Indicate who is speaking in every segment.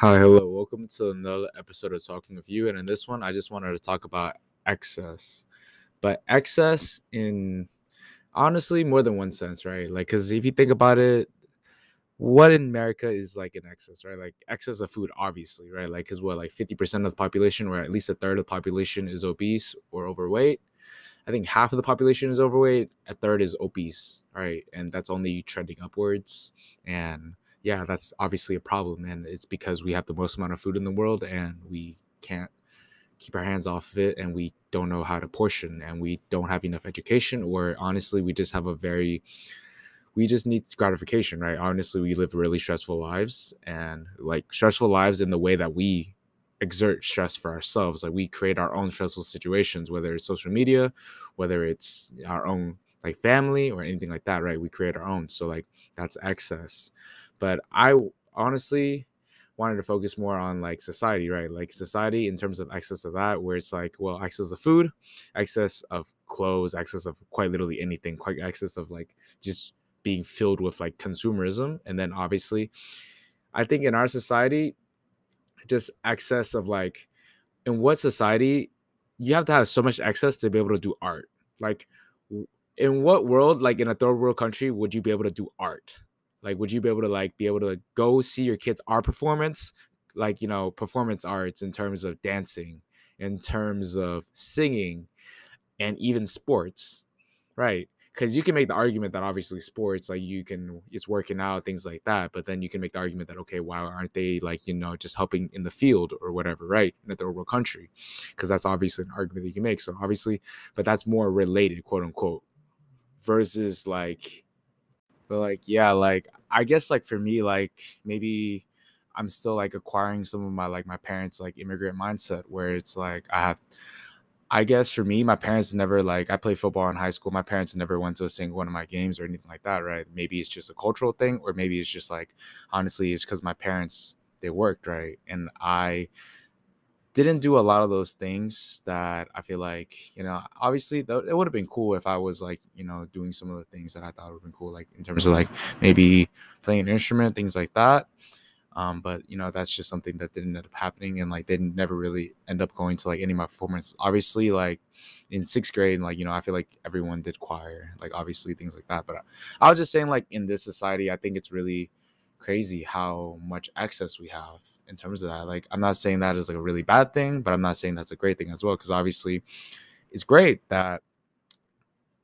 Speaker 1: Hi, hello. Welcome to another episode of Talking with You. And in this one, I just wanted to talk about excess. But excess in honestly more than one sense, right? Like, because if you think about it, what in America is like in excess, right? Like excess of food, obviously, right? Like, because what, like 50% of the population, or at least a third of the population is obese or overweight. I think half of the population is overweight, a third is obese, right? And that's only trending upwards. And yeah, that's obviously a problem. And it's because we have the most amount of food in the world and we can't keep our hands off of it and we don't know how to portion and we don't have enough education or honestly we just have a very we just need gratification right honestly we live really stressful lives and like stressful lives in the way that we exert stress for ourselves like we create our own stressful situations whether it's social media whether it's our own like family or anything like that right we create our own so like that's excess. But i honestly wanted to focus more on like society right? Like society in terms of excess of that where it's like well excess of food excess of clothes excess of quite literally anything quite excess of like just being filled with like consumerism. And then obviously i think in our society just excess of like in what society you have to have so much excess to be able to do art. Like in what world like in a third world country would you be able to do art? Like would you be able to like be able to go see your kids art performance? Like you know performance arts in terms of dancing in terms of singing and even sports right? Because you can make the argument that obviously sports like you can it's working out things like that but then you can make the argument that okay why aren't they like you know just helping in the field or whatever right in a third world country? Because that's obviously an argument that you can make so obviously but that's more related quote unquote versus like but like yeah like i guess like for me like maybe i'm still like acquiring some of my like my parents like immigrant mindset where it's like i have I guess for me, my parents never like I played football in high school. My parents never went to a single one of my games or anything like that, right? Maybe it's just a cultural thing, or maybe it's just like honestly, it's because my parents they worked, right? And I didn't do a lot of those things that I feel like, you know, obviously th- it would have been cool if I was like, you know, doing some of the things that I thought would have been cool, like in terms of like maybe playing an instrument, things like that. Um, but you know, that's just something that didn't end up happening, and like they never really end up going to like any of my performances. Obviously, like in sixth grade, like you know, I feel like everyone did choir, like obviously things like that. But I, I was just saying, like in this society, I think it's really crazy how much access we have in terms of that. Like, I'm not saying that is like a really bad thing, but I'm not saying that's a great thing as well, because obviously, it's great that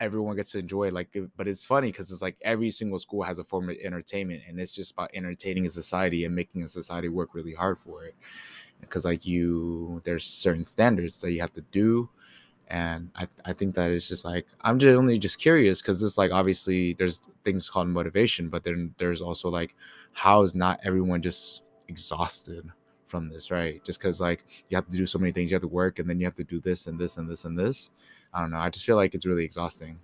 Speaker 1: everyone gets to enjoy. Like, but it's funny because it's like every single school has a form of entertainment, and it's just about entertaining a society and making a society work really hard for it. Because like you, there's certain standards that you have to do, and I, I think that it's just like I'm generally just curious because it's like obviously there's things called motivation, but then there's also like how is not everyone just exhausted from this, right? Just because like you have to do so many things, you have to work, and then you have to do this and this and this and this I don't know. I just feel like it's really exhausting.